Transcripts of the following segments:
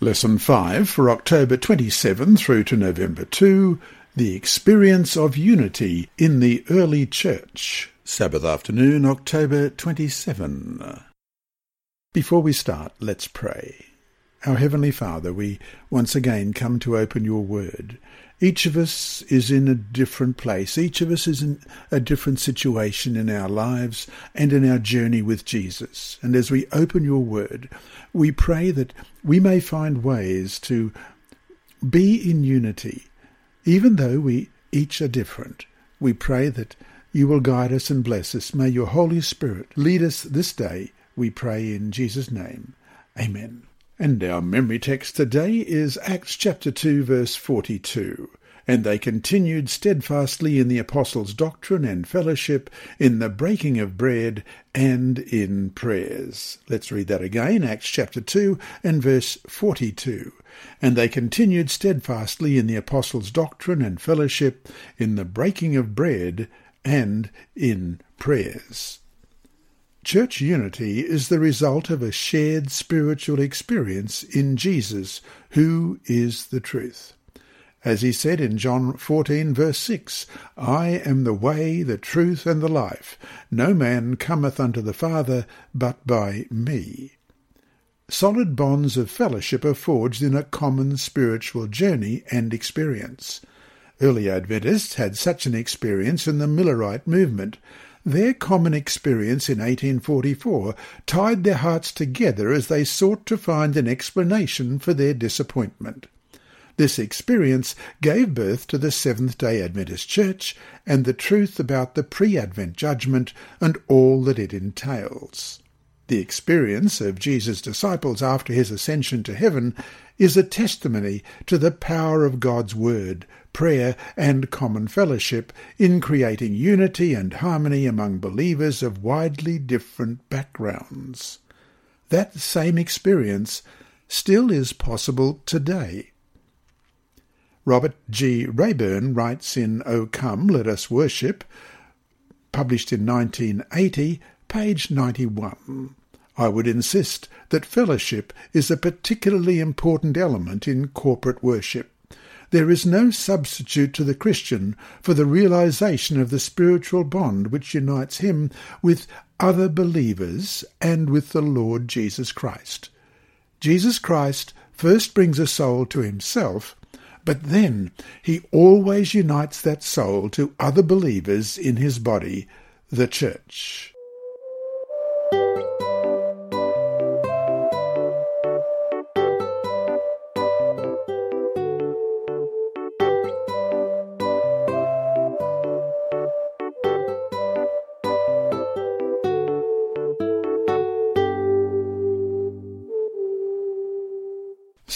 Lesson 5 for October 27 through to November 2 The Experience of Unity in the Early Church. Sabbath afternoon, October 27. Before we start, let's pray. Our Heavenly Father, we once again come to open your word. Each of us is in a different place. Each of us is in a different situation in our lives and in our journey with Jesus. And as we open your word, we pray that we may find ways to be in unity, even though we each are different. We pray that you will guide us and bless us. May your Holy Spirit lead us this day, we pray in Jesus' name. Amen. And our memory text today is Acts chapter 2 verse 42. And they continued steadfastly in the apostles' doctrine and fellowship, in the breaking of bread, and in prayers. Let's read that again, Acts chapter 2 and verse 42. And they continued steadfastly in the apostles' doctrine and fellowship, in the breaking of bread, and in prayers. Church unity is the result of a shared spiritual experience in Jesus, who is the truth. As he said in John 14, verse 6, I am the way, the truth, and the life. No man cometh unto the Father but by me. Solid bonds of fellowship are forged in a common spiritual journey and experience. Early Adventists had such an experience in the Millerite movement. Their common experience in 1844 tied their hearts together as they sought to find an explanation for their disappointment. This experience gave birth to the Seventh day Adventist Church and the truth about the pre Advent judgment and all that it entails. The experience of Jesus' disciples after his ascension to heaven is a testimony to the power of God's Word, prayer, and common fellowship in creating unity and harmony among believers of widely different backgrounds. That same experience still is possible today. Robert G. Rayburn writes in O Come, Let Us Worship, published in 1980, page 91. I would insist that fellowship is a particularly important element in corporate worship. There is no substitute to the Christian for the realization of the spiritual bond which unites him with other believers and with the Lord Jesus Christ. Jesus Christ first brings a soul to himself, but then he always unites that soul to other believers in his body, the church.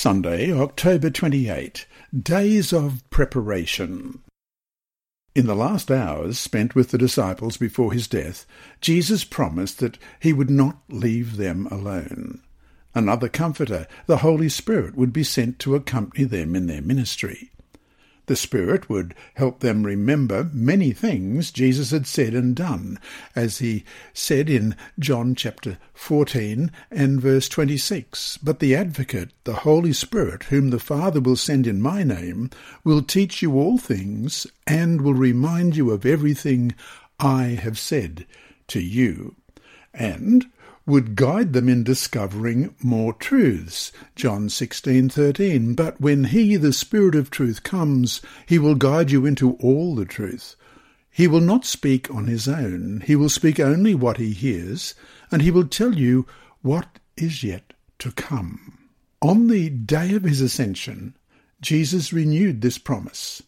Sunday, October 28. Days of Preparation. In the last hours spent with the disciples before his death, Jesus promised that he would not leave them alone. Another Comforter, the Holy Spirit, would be sent to accompany them in their ministry. The Spirit would help them remember many things Jesus had said and done, as he said in John chapter 14 and verse 26. But the Advocate, the Holy Spirit, whom the Father will send in my name, will teach you all things and will remind you of everything I have said to you. And would guide them in discovering more truths. John 16:13 But when he the spirit of truth comes he will guide you into all the truth. He will not speak on his own he will speak only what he hears and he will tell you what is yet to come. On the day of his ascension Jesus renewed this promise.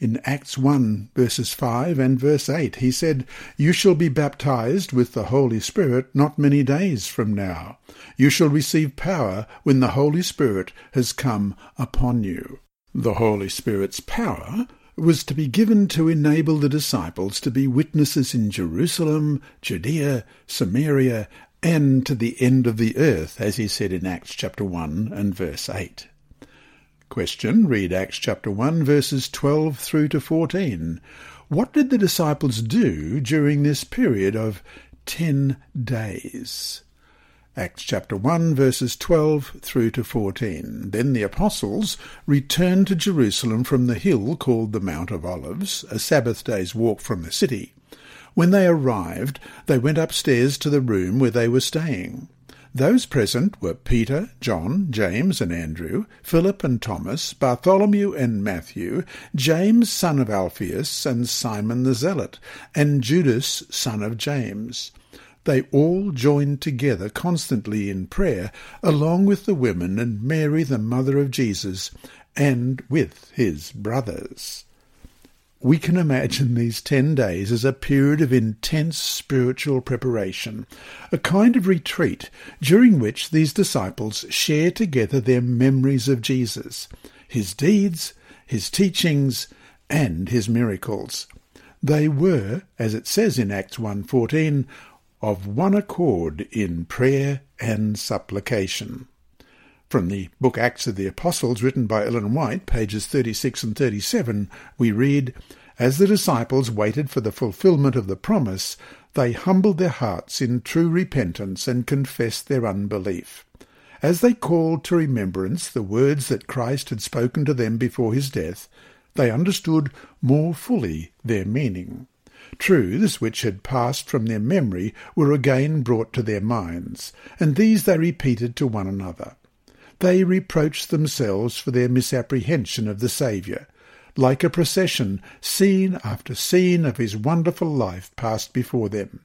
In Acts 1, verses 5 and verse 8, he said, You shall be baptized with the Holy Spirit not many days from now. You shall receive power when the Holy Spirit has come upon you. The Holy Spirit's power was to be given to enable the disciples to be witnesses in Jerusalem, Judea, Samaria, and to the end of the earth, as he said in Acts chapter 1 and verse 8. Question. Read Acts chapter 1 verses 12 through to 14. What did the disciples do during this period of ten days? Acts chapter 1 verses 12 through to 14. Then the apostles returned to Jerusalem from the hill called the Mount of Olives, a Sabbath day's walk from the city. When they arrived, they went upstairs to the room where they were staying. Those present were Peter, John, James and Andrew, Philip and Thomas, Bartholomew and Matthew, James son of Alphaeus and Simon the Zealot, and Judas son of James. They all joined together constantly in prayer, along with the women and Mary the mother of Jesus, and with his brothers. We can imagine these ten days as a period of intense spiritual preparation, a kind of retreat during which these disciples share together their memories of Jesus, his deeds, his teachings, and his miracles. They were, as it says in Acts 1.14, of one accord in prayer and supplication. From the book Acts of the Apostles, written by Ellen White, pages 36 and 37, we read, As the disciples waited for the fulfillment of the promise, they humbled their hearts in true repentance and confessed their unbelief. As they called to remembrance the words that Christ had spoken to them before his death, they understood more fully their meaning. Truths which had passed from their memory were again brought to their minds, and these they repeated to one another. They reproached themselves for their misapprehension of the Saviour. Like a procession, scene after scene of his wonderful life passed before them.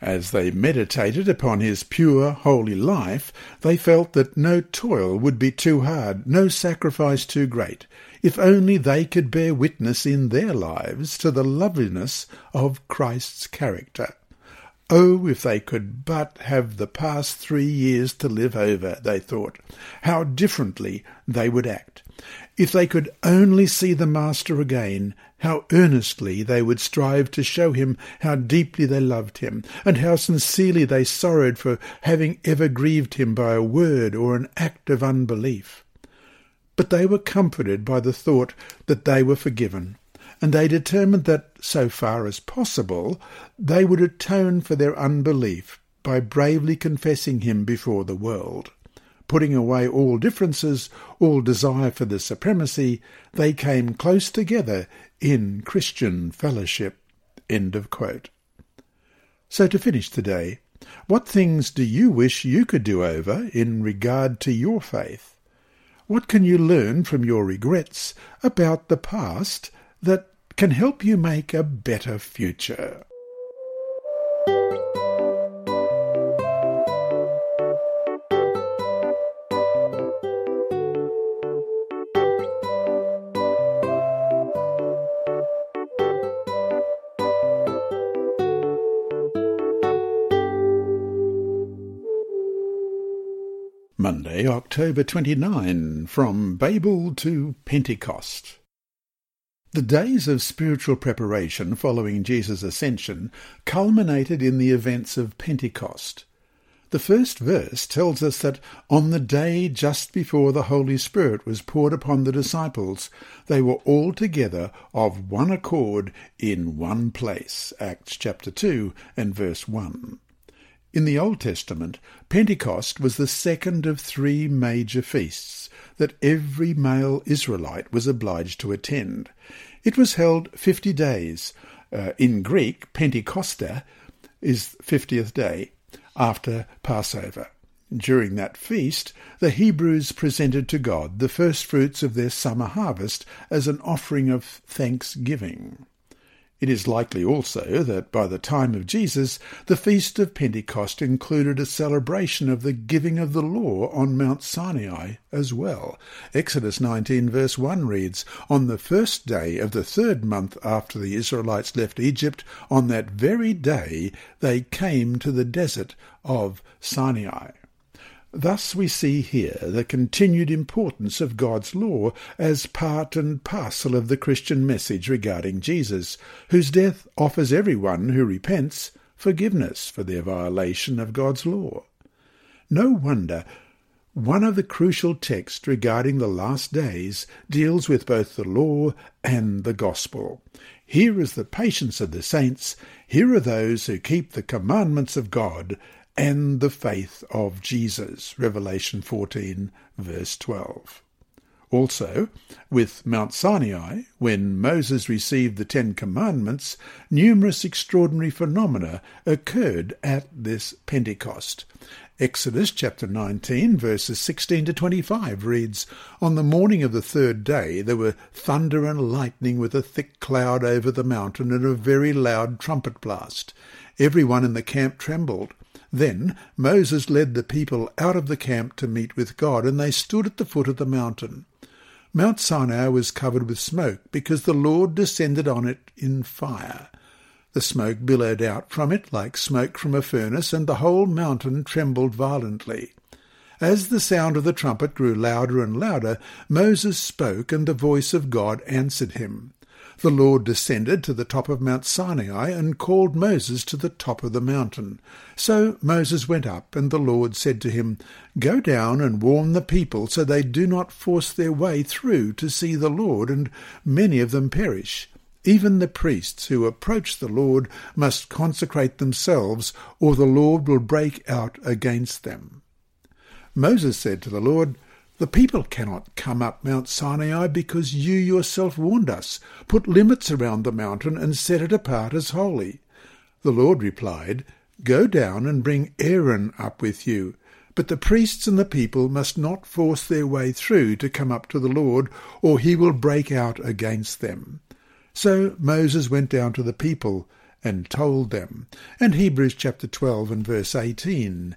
As they meditated upon his pure, holy life, they felt that no toil would be too hard, no sacrifice too great, if only they could bear witness in their lives to the loveliness of Christ's character. Oh, if they could but have the past three years to live over, they thought, how differently they would act. If they could only see the Master again, how earnestly they would strive to show him how deeply they loved him, and how sincerely they sorrowed for having ever grieved him by a word or an act of unbelief. But they were comforted by the thought that they were forgiven, and they determined that, so far as possible, they would atone for their unbelief by bravely confessing him before the world. Putting away all differences, all desire for the supremacy, they came close together in Christian fellowship. End of quote. So to finish today, what things do you wish you could do over in regard to your faith? What can you learn from your regrets about the past that can help you make a better future? Monday, October 29, From Babel to Pentecost. The days of spiritual preparation following Jesus' ascension culminated in the events of Pentecost. The first verse tells us that on the day just before the Holy Spirit was poured upon the disciples, they were all together of one accord in one place. Acts chapter 2 and verse 1. In the Old Testament, Pentecost was the second of three major feasts that every male Israelite was obliged to attend. It was held fifty days. Uh, in Greek, Pentecosta is fiftieth day after Passover. During that feast, the Hebrews presented to God the first fruits of their summer harvest as an offering of thanksgiving. It is likely also that by the time of Jesus, the Feast of Pentecost included a celebration of the giving of the law on Mount Sinai as well. Exodus 19 verse 1 reads, On the first day of the third month after the Israelites left Egypt, on that very day they came to the desert of Sinai. Thus we see here the continued importance of God's law as part and parcel of the Christian message regarding Jesus, whose death offers everyone who repents forgiveness for their violation of God's law. No wonder one of the crucial texts regarding the last days deals with both the law and the gospel. Here is the patience of the saints, here are those who keep the commandments of God, and the faith of Jesus. Revelation 14, verse 12. Also, with Mount Sinai, when Moses received the Ten Commandments, numerous extraordinary phenomena occurred at this Pentecost. Exodus chapter 19, verses 16 to 25 reads, On the morning of the third day there were thunder and lightning with a thick cloud over the mountain and a very loud trumpet blast. Every one in the camp trembled. Then Moses led the people out of the camp to meet with God, and they stood at the foot of the mountain. Mount Sinai was covered with smoke, because the Lord descended on it in fire. The smoke billowed out from it like smoke from a furnace, and the whole mountain trembled violently. As the sound of the trumpet grew louder and louder, Moses spoke, and the voice of God answered him. The Lord descended to the top of Mount Sinai and called Moses to the top of the mountain. So Moses went up, and the Lord said to him, Go down and warn the people, so they do not force their way through to see the Lord, and many of them perish. Even the priests who approach the Lord must consecrate themselves, or the Lord will break out against them. Moses said to the Lord, the people cannot come up Mount Sinai because you yourself warned us. Put limits around the mountain and set it apart as holy. The Lord replied, Go down and bring Aaron up with you. But the priests and the people must not force their way through to come up to the Lord, or he will break out against them. So Moses went down to the people and told them. And Hebrews chapter 12 and verse 18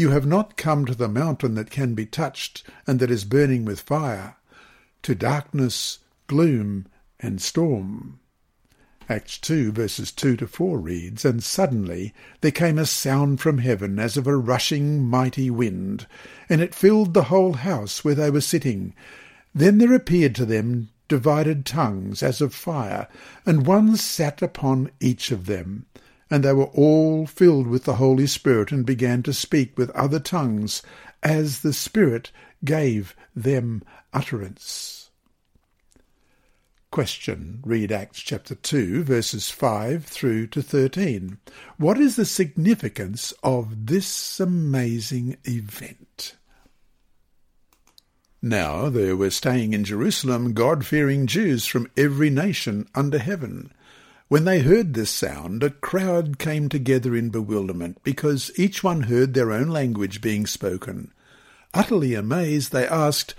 you have not come to the mountain that can be touched and that is burning with fire, to darkness, gloom, and storm. Acts 2 verses 2 to 4 reads, And suddenly there came a sound from heaven as of a rushing mighty wind, and it filled the whole house where they were sitting. Then there appeared to them divided tongues as of fire, and one sat upon each of them and they were all filled with the Holy Spirit and began to speak with other tongues as the Spirit gave them utterance. Question. Read Acts chapter 2, verses 5 through to 13. What is the significance of this amazing event? Now there were staying in Jerusalem God fearing Jews from every nation under heaven. When they heard this sound, a crowd came together in bewilderment, because each one heard their own language being spoken. Utterly amazed, they asked,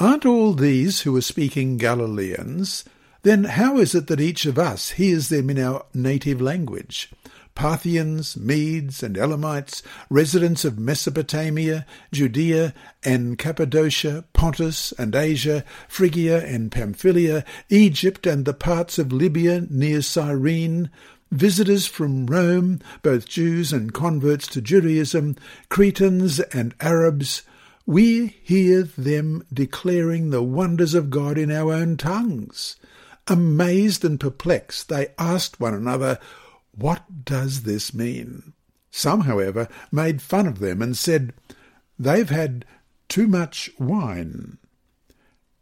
Aren't all these who are speaking Galileans? Then how is it that each of us hears them in our native language? Parthians, Medes, and Elamites, residents of Mesopotamia, Judea and Cappadocia, Pontus and Asia, Phrygia and Pamphylia, Egypt and the parts of Libya near Cyrene, visitors from Rome, both Jews and converts to Judaism, Cretans and Arabs, we hear them declaring the wonders of God in our own tongues. Amazed and perplexed, they asked one another, what does this mean? Some, however, made fun of them and said, They've had too much wine.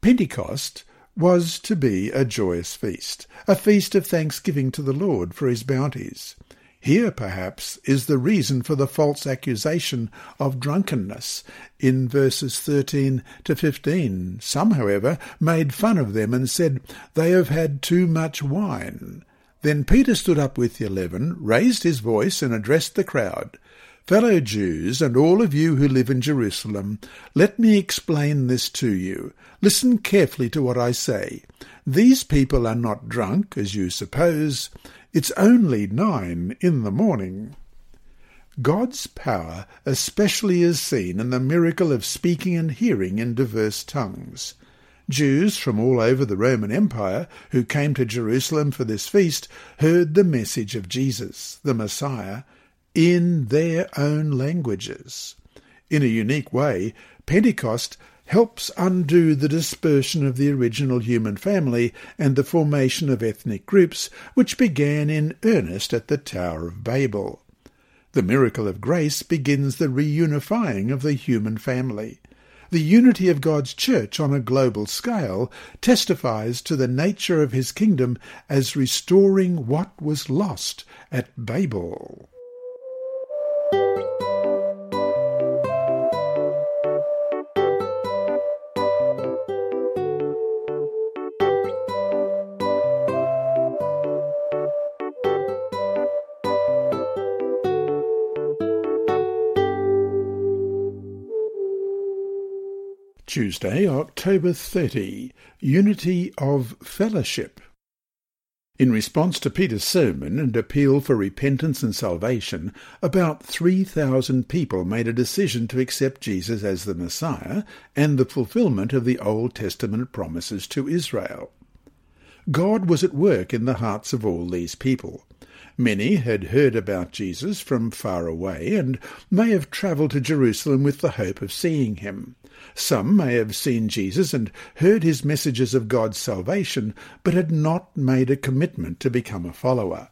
Pentecost was to be a joyous feast, a feast of thanksgiving to the Lord for his bounties. Here, perhaps, is the reason for the false accusation of drunkenness in verses 13 to 15. Some, however, made fun of them and said, They have had too much wine. Then Peter stood up with the eleven, raised his voice, and addressed the crowd. Fellow Jews, and all of you who live in Jerusalem, let me explain this to you. Listen carefully to what I say. These people are not drunk, as you suppose. It's only nine in the morning. God's power especially is seen in the miracle of speaking and hearing in diverse tongues. Jews from all over the Roman Empire who came to Jerusalem for this feast heard the message of Jesus, the Messiah, in their own languages. In a unique way, Pentecost helps undo the dispersion of the original human family and the formation of ethnic groups which began in earnest at the Tower of Babel. The miracle of grace begins the reunifying of the human family. The unity of God's church on a global scale testifies to the nature of his kingdom as restoring what was lost at Babel. Tuesday, October 30, Unity of Fellowship. In response to Peter's sermon and appeal for repentance and salvation, about 3,000 people made a decision to accept Jesus as the Messiah and the fulfillment of the Old Testament promises to Israel. God was at work in the hearts of all these people. Many had heard about Jesus from far away and may have travelled to Jerusalem with the hope of seeing him. Some may have seen Jesus and heard his messages of God's salvation, but had not made a commitment to become a follower.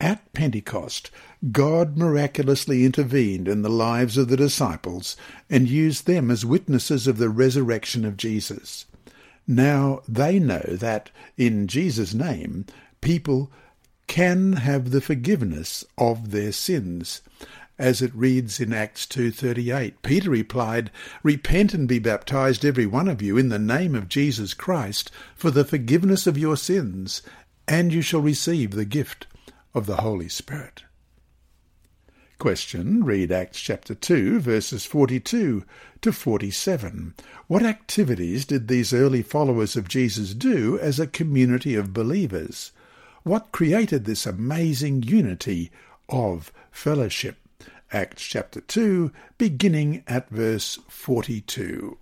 At Pentecost, God miraculously intervened in the lives of the disciples and used them as witnesses of the resurrection of Jesus. Now they know that, in Jesus' name, people can have the forgiveness of their sins as it reads in Acts 2:38. Peter replied, "Repent and be baptized every one of you in the name of Jesus Christ for the forgiveness of your sins, and you shall receive the gift of the Holy Spirit." Question. Read Acts chapter 2, verses 42 to 47. What activities did these early followers of Jesus do as a community of believers? What created this amazing unity of fellowship? Acts chapter 2, beginning at verse 42.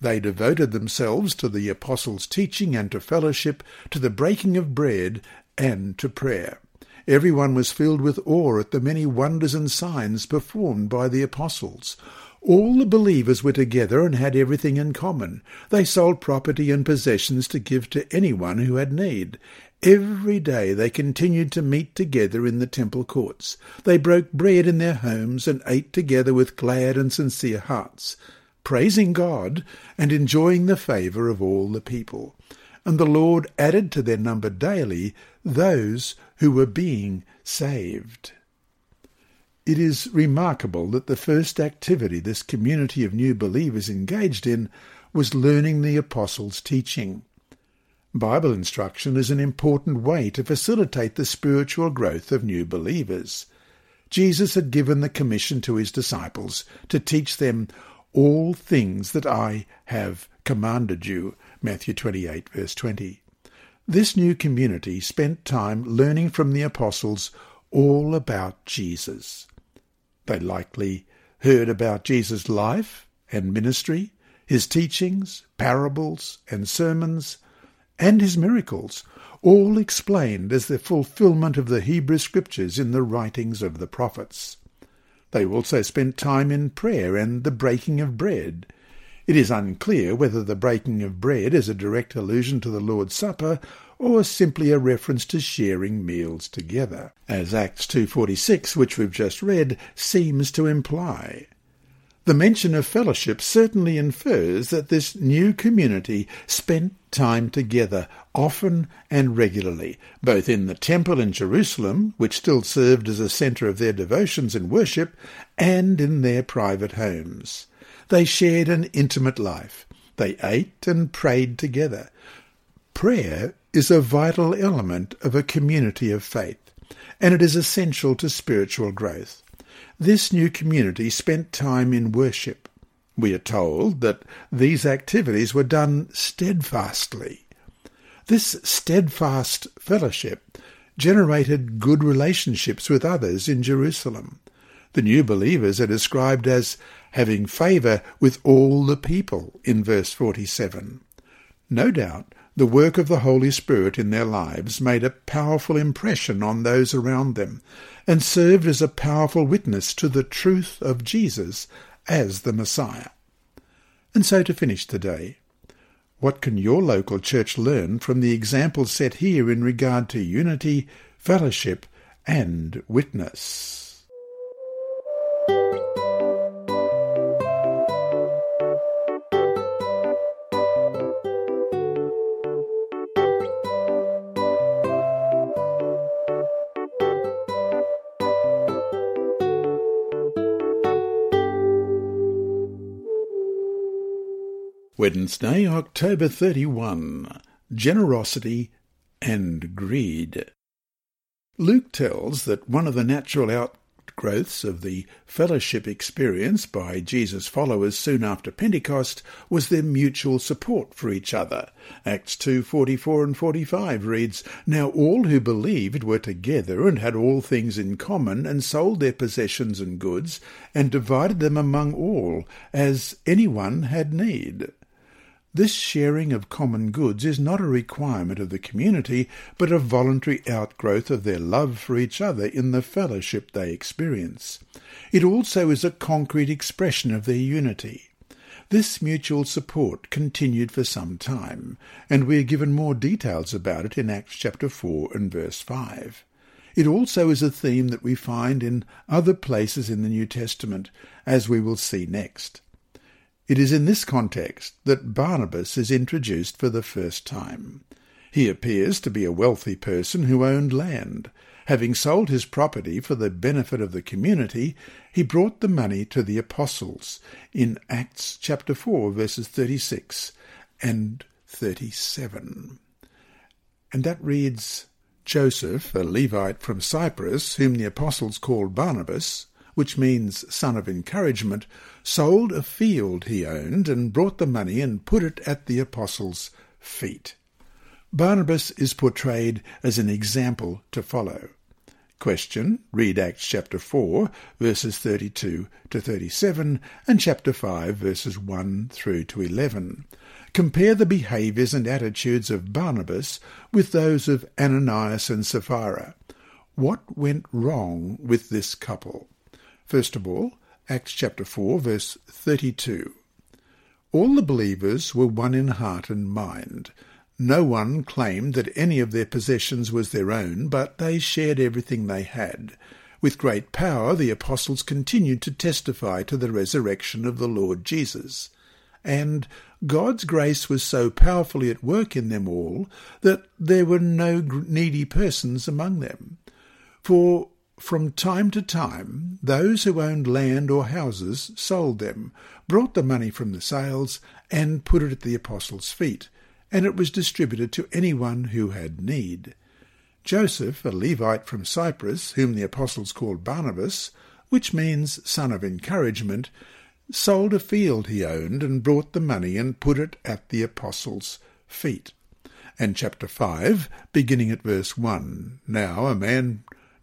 They devoted themselves to the apostles' teaching and to fellowship, to the breaking of bread, and to prayer. Everyone was filled with awe at the many wonders and signs performed by the apostles. All the believers were together and had everything in common. They sold property and possessions to give to anyone who had need. Every day they continued to meet together in the temple courts. They broke bread in their homes and ate together with glad and sincere hearts, praising God and enjoying the favour of all the people. And the Lord added to their number daily those who were being saved. It is remarkable that the first activity this community of new believers engaged in was learning the apostles' teaching. Bible instruction is an important way to facilitate the spiritual growth of new believers. Jesus had given the commission to his disciples to teach them all things that I have commanded you. Matthew 28, verse 20. This new community spent time learning from the apostles all about Jesus. They likely heard about Jesus' life and ministry, his teachings, parables, and sermons, and his miracles, all explained as the fulfillment of the Hebrew Scriptures in the writings of the prophets. They also spent time in prayer and the breaking of bread. It is unclear whether the breaking of bread is a direct allusion to the Lord's Supper or simply a reference to sharing meals together, as Acts 2.46, which we've just read, seems to imply. The mention of fellowship certainly infers that this new community spent time together, often and regularly, both in the temple in Jerusalem, which still served as a centre of their devotions and worship, and in their private homes. They shared an intimate life. They ate and prayed together. Prayer is a vital element of a community of faith, and it is essential to spiritual growth. This new community spent time in worship. We are told that these activities were done steadfastly. This steadfast fellowship generated good relationships with others in Jerusalem. The new believers are described as having favour with all the people in verse 47. No doubt the work of the Holy Spirit in their lives made a powerful impression on those around them and served as a powerful witness to the truth of Jesus as the Messiah. And so to finish the day, what can your local church learn from the examples set here in regard to unity, fellowship, and witness? Wednesday, October 31. Generosity and Greed. Luke tells that one of the natural outgrowths of the fellowship experience by Jesus' followers soon after Pentecost was their mutual support for each other. Acts 2:44 and 45 reads, Now all who believed were together and had all things in common and sold their possessions and goods and divided them among all as anyone had need. This sharing of common goods is not a requirement of the community, but a voluntary outgrowth of their love for each other in the fellowship they experience. It also is a concrete expression of their unity. This mutual support continued for some time, and we are given more details about it in Acts chapter 4 and verse 5. It also is a theme that we find in other places in the New Testament, as we will see next. It is in this context that Barnabas is introduced for the first time. He appears to be a wealthy person who owned land. Having sold his property for the benefit of the community, he brought the money to the apostles in Acts chapter 4 verses 36 and 37. And that reads, Joseph, a Levite from Cyprus, whom the apostles called Barnabas, which means son of encouragement, sold a field he owned and brought the money and put it at the apostles' feet. Barnabas is portrayed as an example to follow. Question. Read Acts chapter 4, verses 32 to 37, and chapter 5, verses 1 through to 11. Compare the behaviours and attitudes of Barnabas with those of Ananias and Sapphira. What went wrong with this couple? First of all, Acts chapter 4, verse 32. All the believers were one in heart and mind. No one claimed that any of their possessions was their own, but they shared everything they had. With great power, the apostles continued to testify to the resurrection of the Lord Jesus. And God's grace was so powerfully at work in them all that there were no needy persons among them. For from time to time, those who owned land or houses sold them, brought the money from the sales, and put it at the apostles' feet, and it was distributed to anyone who had need. Joseph, a Levite from Cyprus, whom the apostles called Barnabas, which means son of encouragement, sold a field he owned and brought the money and put it at the apostles' feet. And chapter 5, beginning at verse 1, Now a man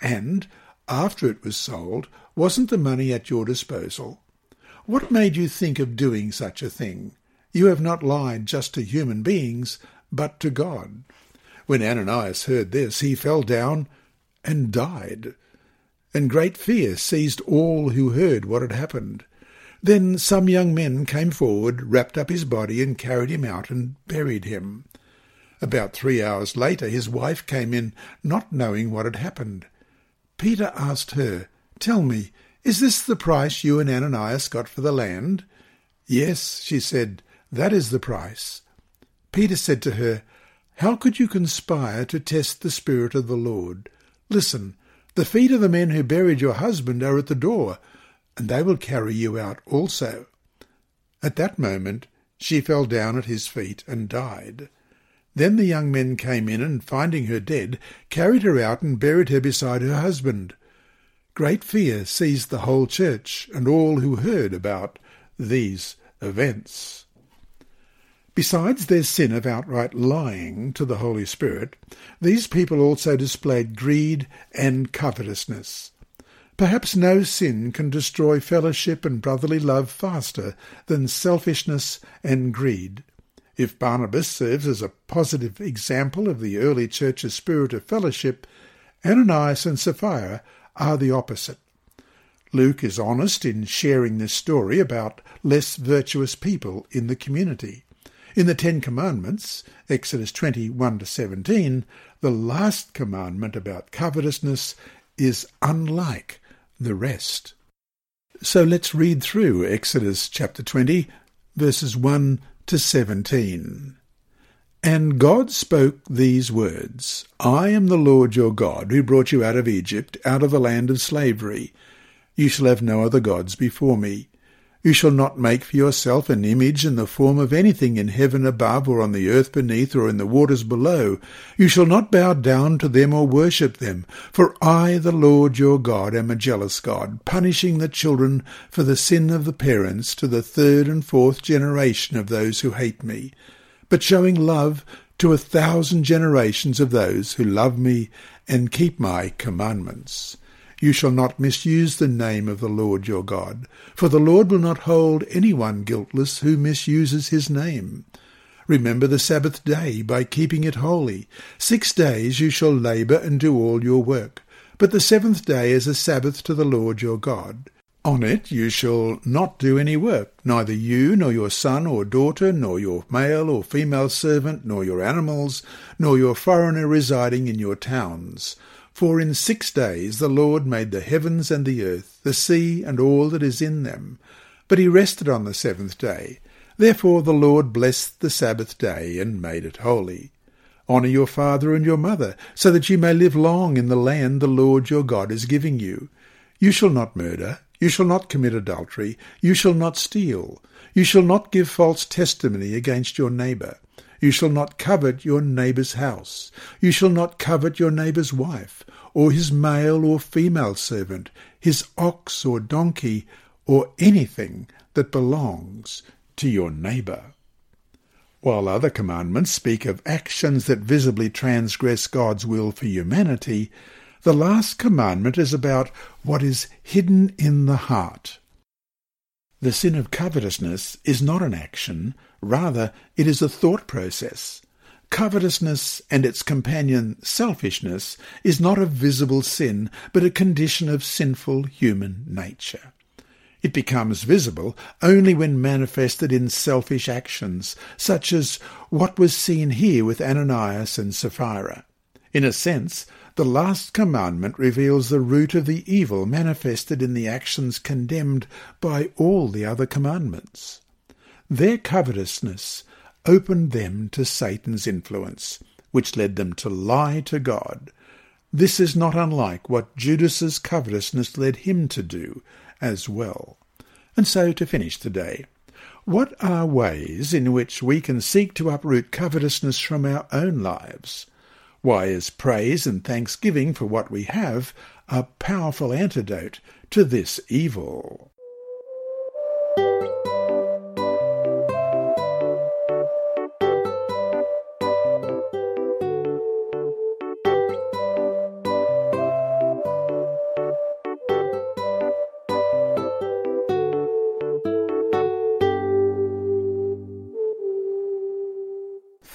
And, after it was sold, wasn't the money at your disposal? What made you think of doing such a thing? You have not lied just to human beings, but to God. When Ananias heard this, he fell down and died. And great fear seized all who heard what had happened. Then some young men came forward, wrapped up his body, and carried him out and buried him. About three hours later, his wife came in, not knowing what had happened. Peter asked her, Tell me, is this the price you and Ananias got for the land? Yes, she said, that is the price. Peter said to her, How could you conspire to test the Spirit of the Lord? Listen, the feet of the men who buried your husband are at the door, and they will carry you out also. At that moment she fell down at his feet and died. Then the young men came in, and finding her dead, carried her out and buried her beside her husband. Great fear seized the whole church and all who heard about these events. Besides their sin of outright lying to the Holy Spirit, these people also displayed greed and covetousness. Perhaps no sin can destroy fellowship and brotherly love faster than selfishness and greed. If Barnabas serves as a positive example of the early church's spirit of fellowship, Ananias and Sapphira are the opposite. Luke is honest in sharing this story about less virtuous people in the community. In the Ten Commandments, Exodus 21 to 17, the last commandment about covetousness is unlike the rest. So let's read through Exodus chapter 20, verses 1 to 17. And God spoke these words I am the Lord your God, who brought you out of Egypt, out of the land of slavery. You shall have no other gods before me. You shall not make for yourself an image in the form of anything in heaven above, or on the earth beneath, or in the waters below. You shall not bow down to them or worship them. For I, the Lord your God, am a jealous God, punishing the children for the sin of the parents to the third and fourth generation of those who hate me, but showing love to a thousand generations of those who love me and keep my commandments. You shall not misuse the name of the Lord your God, for the Lord will not hold anyone guiltless who misuses his name. Remember the Sabbath day by keeping it holy. Six days you shall labour and do all your work, but the seventh day is a Sabbath to the Lord your God. On it you shall not do any work, neither you, nor your son or daughter, nor your male or female servant, nor your animals, nor your foreigner residing in your towns for in six days the Lord made the heavens and the earth, the sea and all that is in them. But he rested on the seventh day. Therefore the Lord blessed the Sabbath day and made it holy. Honour your father and your mother, so that you may live long in the land the Lord your God is giving you. You shall not murder, you shall not commit adultery, you shall not steal, you shall not give false testimony against your neighbour. You shall not covet your neighbour's house. You shall not covet your neighbour's wife, or his male or female servant, his ox or donkey, or anything that belongs to your neighbour. While other commandments speak of actions that visibly transgress God's will for humanity, the last commandment is about what is hidden in the heart. The sin of covetousness is not an action, rather, it is a thought process. Covetousness and its companion selfishness is not a visible sin, but a condition of sinful human nature. It becomes visible only when manifested in selfish actions, such as what was seen here with Ananias and Sapphira. In a sense, the last commandment reveals the root of the evil manifested in the actions condemned by all the other commandments. Their covetousness opened them to Satan's influence, which led them to lie to God. This is not unlike what Judas's covetousness led him to do as well. And so to finish the day, what are ways in which we can seek to uproot covetousness from our own lives? Why is praise and thanksgiving for what we have a powerful antidote to this evil?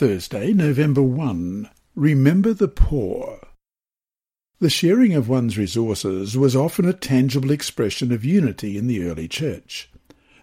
Thursday, November 1. Remember the poor. The sharing of one's resources was often a tangible expression of unity in the early church.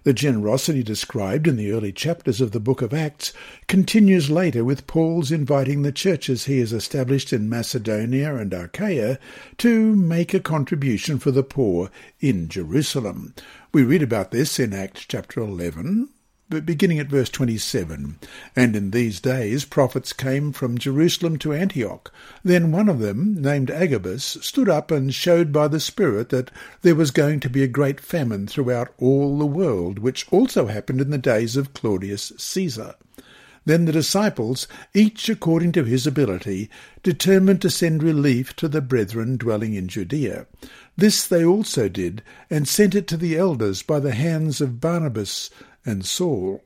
The generosity described in the early chapters of the book of Acts continues later with Paul's inviting the churches he has established in Macedonia and Achaia to make a contribution for the poor in Jerusalem. We read about this in Acts chapter 11, but beginning at verse 27. And in these days prophets came from Jerusalem to Antioch. Then one of them, named Agabus, stood up and showed by the Spirit that there was going to be a great famine throughout all the world, which also happened in the days of Claudius Caesar. Then the disciples, each according to his ability, determined to send relief to the brethren dwelling in Judea. This they also did, and sent it to the elders by the hands of Barnabas and Saul.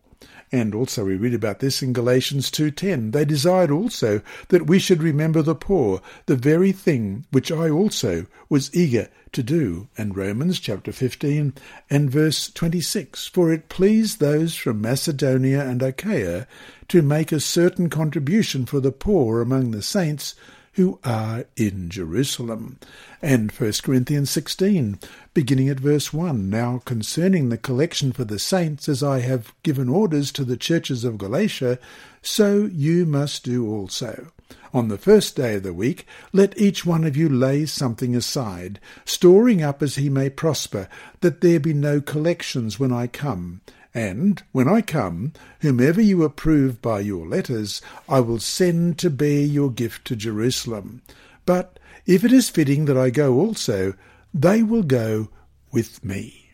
And also we read about this in Galatians 2.10. They desired also that we should remember the poor, the very thing which I also was eager to do. And Romans chapter 15 and verse 26. For it pleased those from Macedonia and Achaia to make a certain contribution for the poor among the saints, who are in Jerusalem. And 1 Corinthians 16, beginning at verse 1 Now concerning the collection for the saints, as I have given orders to the churches of Galatia, so you must do also. On the first day of the week, let each one of you lay something aside, storing up as he may prosper, that there be no collections when I come. And when I come, whomever you approve by your letters, I will send to bear your gift to Jerusalem. But if it is fitting that I go also, they will go with me.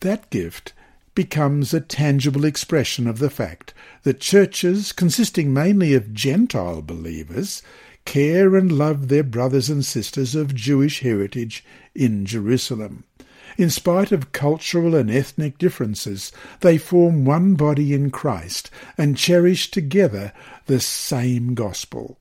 That gift becomes a tangible expression of the fact that churches, consisting mainly of Gentile believers, care and love their brothers and sisters of Jewish heritage in Jerusalem. In spite of cultural and ethnic differences, they form one body in Christ and cherish together the same gospel.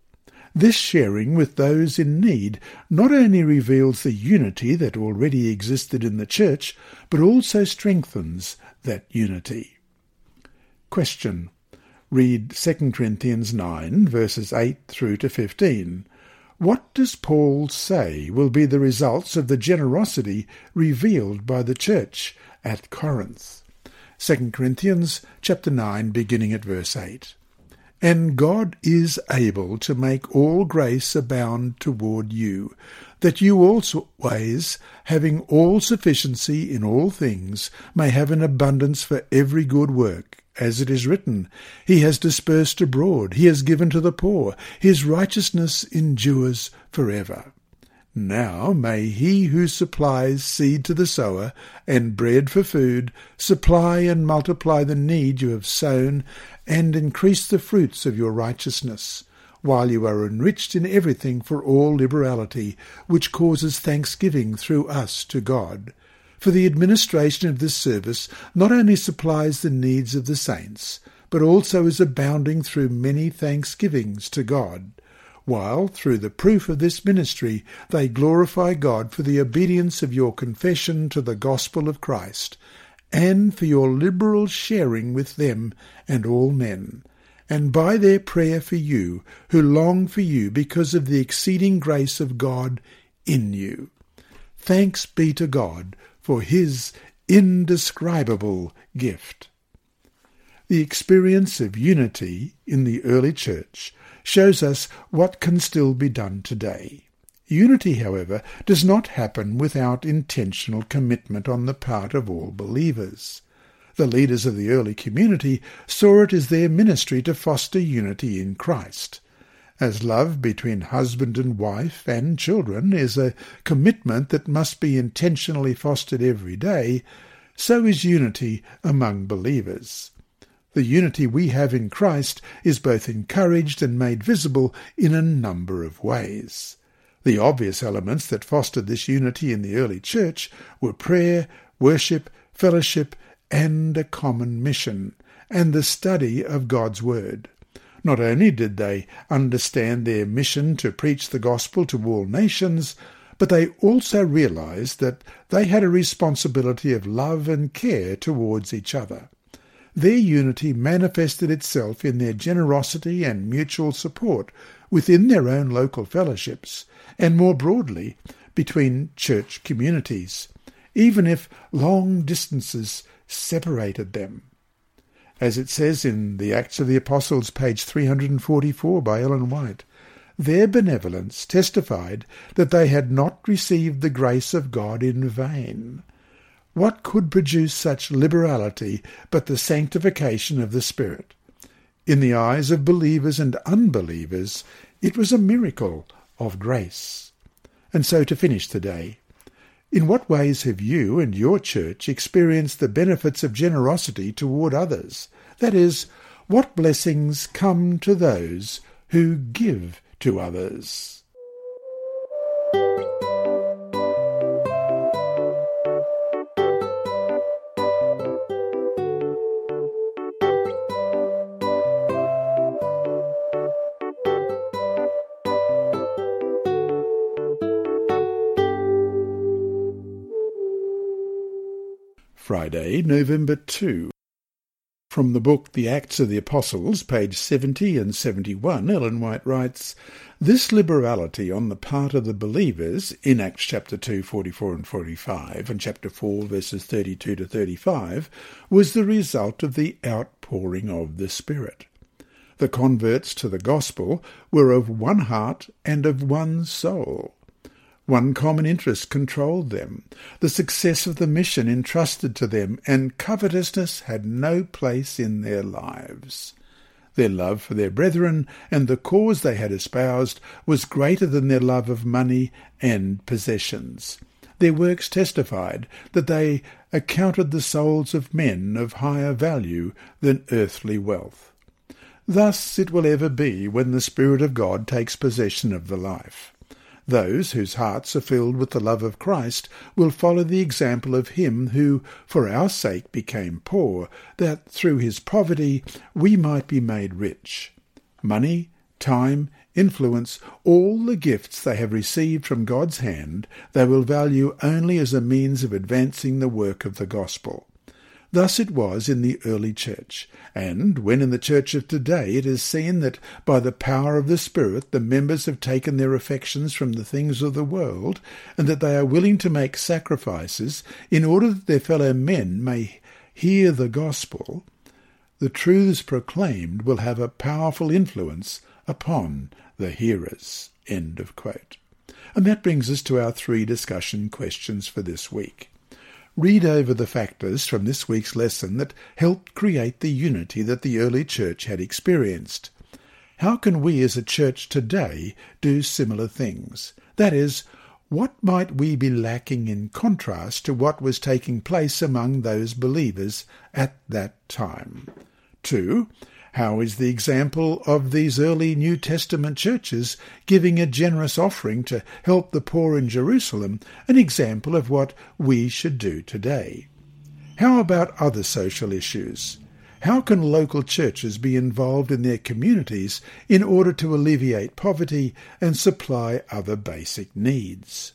This sharing with those in need not only reveals the unity that already existed in the Church, but also strengthens that unity. Question. Read 2 Corinthians 9, verses 8 through to 15. What does Paul say will be the results of the generosity revealed by the church at Corinth? 2 Corinthians chapter 9 beginning at verse 8. And God is able to make all grace abound toward you, that you always, having all sufficiency in all things, may have an abundance for every good work as it is written, He has dispersed abroad, He has given to the poor, His righteousness endures for ever. Now may He who supplies seed to the sower and bread for food supply and multiply the need you have sown and increase the fruits of your righteousness, while you are enriched in everything for all liberality, which causes thanksgiving through us to God for the administration of this service not only supplies the needs of the saints, but also is abounding through many thanksgivings to God, while, through the proof of this ministry, they glorify God for the obedience of your confession to the gospel of Christ, and for your liberal sharing with them and all men, and by their prayer for you, who long for you because of the exceeding grace of God in you. Thanks be to God for his indescribable gift. The experience of unity in the early church shows us what can still be done today. Unity, however, does not happen without intentional commitment on the part of all believers. The leaders of the early community saw it as their ministry to foster unity in Christ. As love between husband and wife and children is a commitment that must be intentionally fostered every day, so is unity among believers. The unity we have in Christ is both encouraged and made visible in a number of ways. The obvious elements that fostered this unity in the early church were prayer, worship, fellowship, and a common mission, and the study of God's Word. Not only did they understand their mission to preach the gospel to all nations, but they also realized that they had a responsibility of love and care towards each other. Their unity manifested itself in their generosity and mutual support within their own local fellowships, and more broadly between church communities, even if long distances separated them as it says in the Acts of the Apostles, page 344 by Ellen White. Their benevolence testified that they had not received the grace of God in vain. What could produce such liberality but the sanctification of the Spirit? In the eyes of believers and unbelievers, it was a miracle of grace. And so to finish today, in what ways have you and your church experienced the benefits of generosity toward others? That is, what blessings come to those who give to others? Friday, November 2. From the book The Acts of the Apostles, page 70 and 71, Ellen White writes, This liberality on the part of the believers in Acts chapter 2, 44 and 45, and chapter 4, verses 32 to 35, was the result of the outpouring of the Spirit. The converts to the gospel were of one heart and of one soul. One common interest controlled them, the success of the mission entrusted to them, and covetousness had no place in their lives. Their love for their brethren and the cause they had espoused was greater than their love of money and possessions. Their works testified that they accounted the souls of men of higher value than earthly wealth. Thus it will ever be when the Spirit of God takes possession of the life. Those whose hearts are filled with the love of Christ will follow the example of him who, for our sake, became poor, that through his poverty we might be made rich. Money, time, influence, all the gifts they have received from God's hand, they will value only as a means of advancing the work of the gospel. Thus it was in the early church, and when in the church of today it is seen that by the power of the Spirit the members have taken their affections from the things of the world, and that they are willing to make sacrifices in order that their fellow men may hear the gospel, the truths proclaimed will have a powerful influence upon the hearers. End of quote. And that brings us to our three discussion questions for this week. Read over the factors from this week's lesson that helped create the unity that the early church had experienced. How can we as a church today do similar things? That is, what might we be lacking in contrast to what was taking place among those believers at that time? 2. How is the example of these early New Testament churches giving a generous offering to help the poor in Jerusalem an example of what we should do today? How about other social issues? How can local churches be involved in their communities in order to alleviate poverty and supply other basic needs?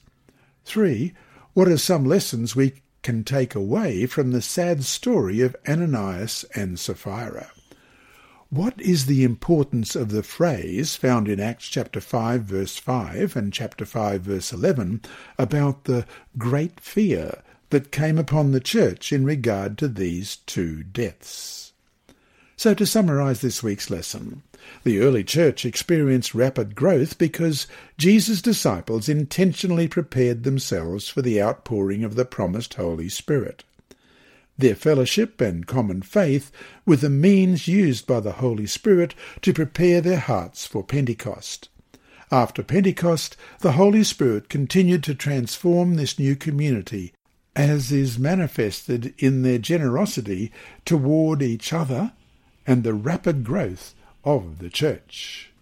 3. What are some lessons we can take away from the sad story of Ananias and Sapphira? What is the importance of the phrase found in Acts chapter 5 verse 5 and chapter 5 verse 11 about the great fear that came upon the church in regard to these two deaths? So to summarize this week's lesson, the early church experienced rapid growth because Jesus' disciples intentionally prepared themselves for the outpouring of the promised Holy Spirit. Their fellowship and common faith were the means used by the Holy Spirit to prepare their hearts for Pentecost. After Pentecost, the Holy Spirit continued to transform this new community, as is manifested in their generosity toward each other and the rapid growth of the Church.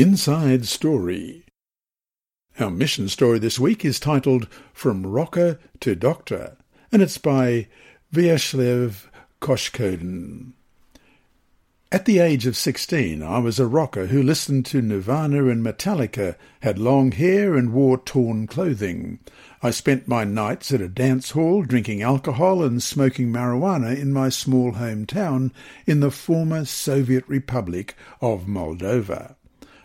Inside Story. Our mission story this week is titled From Rocker to Doctor, and it's by Vyacheslav Koshkodin. At the age of sixteen, I was a rocker who listened to Nirvana and Metallica, had long hair, and wore torn clothing. I spent my nights at a dance hall drinking alcohol and smoking marijuana in my small hometown in the former Soviet Republic of Moldova.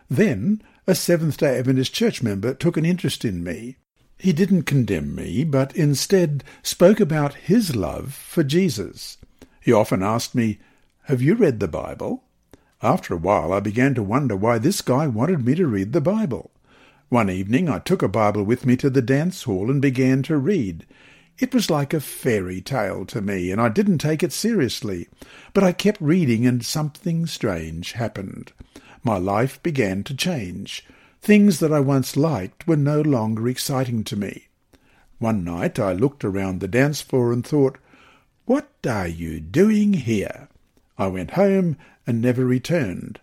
Then a Seventh day Adventist church member took an interest in me. He didn't condemn me, but instead spoke about his love for Jesus. He often asked me, Have you read the Bible? After a while I began to wonder why this guy wanted me to read the Bible. One evening I took a Bible with me to the dance hall and began to read. It was like a fairy tale to me, and I didn't take it seriously. But I kept reading, and something strange happened my life began to change. Things that I once liked were no longer exciting to me. One night I looked around the dance floor and thought, What are you doing here? I went home and never returned.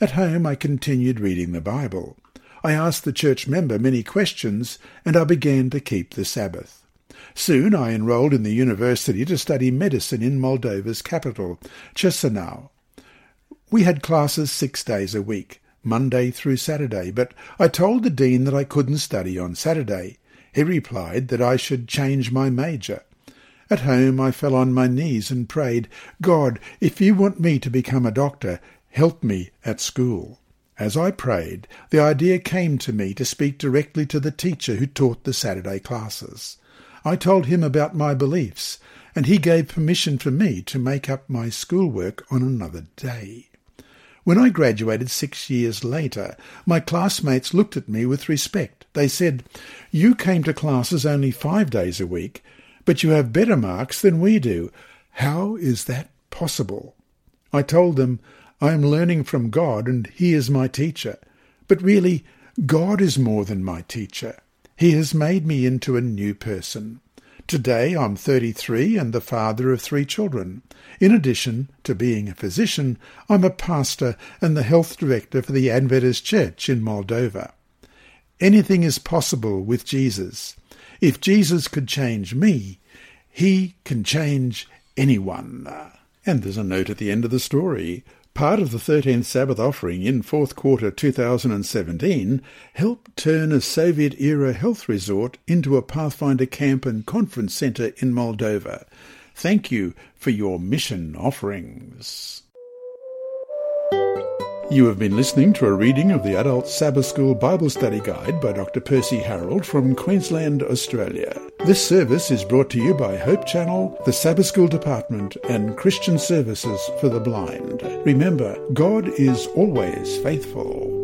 At home I continued reading the Bible. I asked the church member many questions, and I began to keep the Sabbath. Soon I enrolled in the university to study medicine in Moldova's capital, Chisinau. We had classes six days a week, Monday through Saturday, but I told the dean that I couldn't study on Saturday. He replied that I should change my major. At home I fell on my knees and prayed, God, if you want me to become a doctor, help me at school. As I prayed, the idea came to me to speak directly to the teacher who taught the Saturday classes. I told him about my beliefs, and he gave permission for me to make up my schoolwork on another day. When I graduated six years later, my classmates looked at me with respect. They said, You came to classes only five days a week, but you have better marks than we do. How is that possible? I told them I am learning from God and He is my teacher. But really, God is more than my teacher. He has made me into a new person. Today I'm 33 and the father of three children. In addition to being a physician, I'm a pastor and the health director for the Adventist Church in Moldova. Anything is possible with Jesus. If Jesus could change me, he can change anyone. And there's a note at the end of the story. Part of the 13th Sabbath offering in fourth quarter 2017 helped turn a Soviet-era health resort into a Pathfinder camp and conference centre in Moldova. Thank you for your mission offerings. You have been listening to a reading of the Adult Sabbath School Bible Study Guide by Dr. Percy Harrold from Queensland, Australia. This service is brought to you by Hope Channel, the Sabbath School Department, and Christian Services for the Blind. Remember, God is always faithful.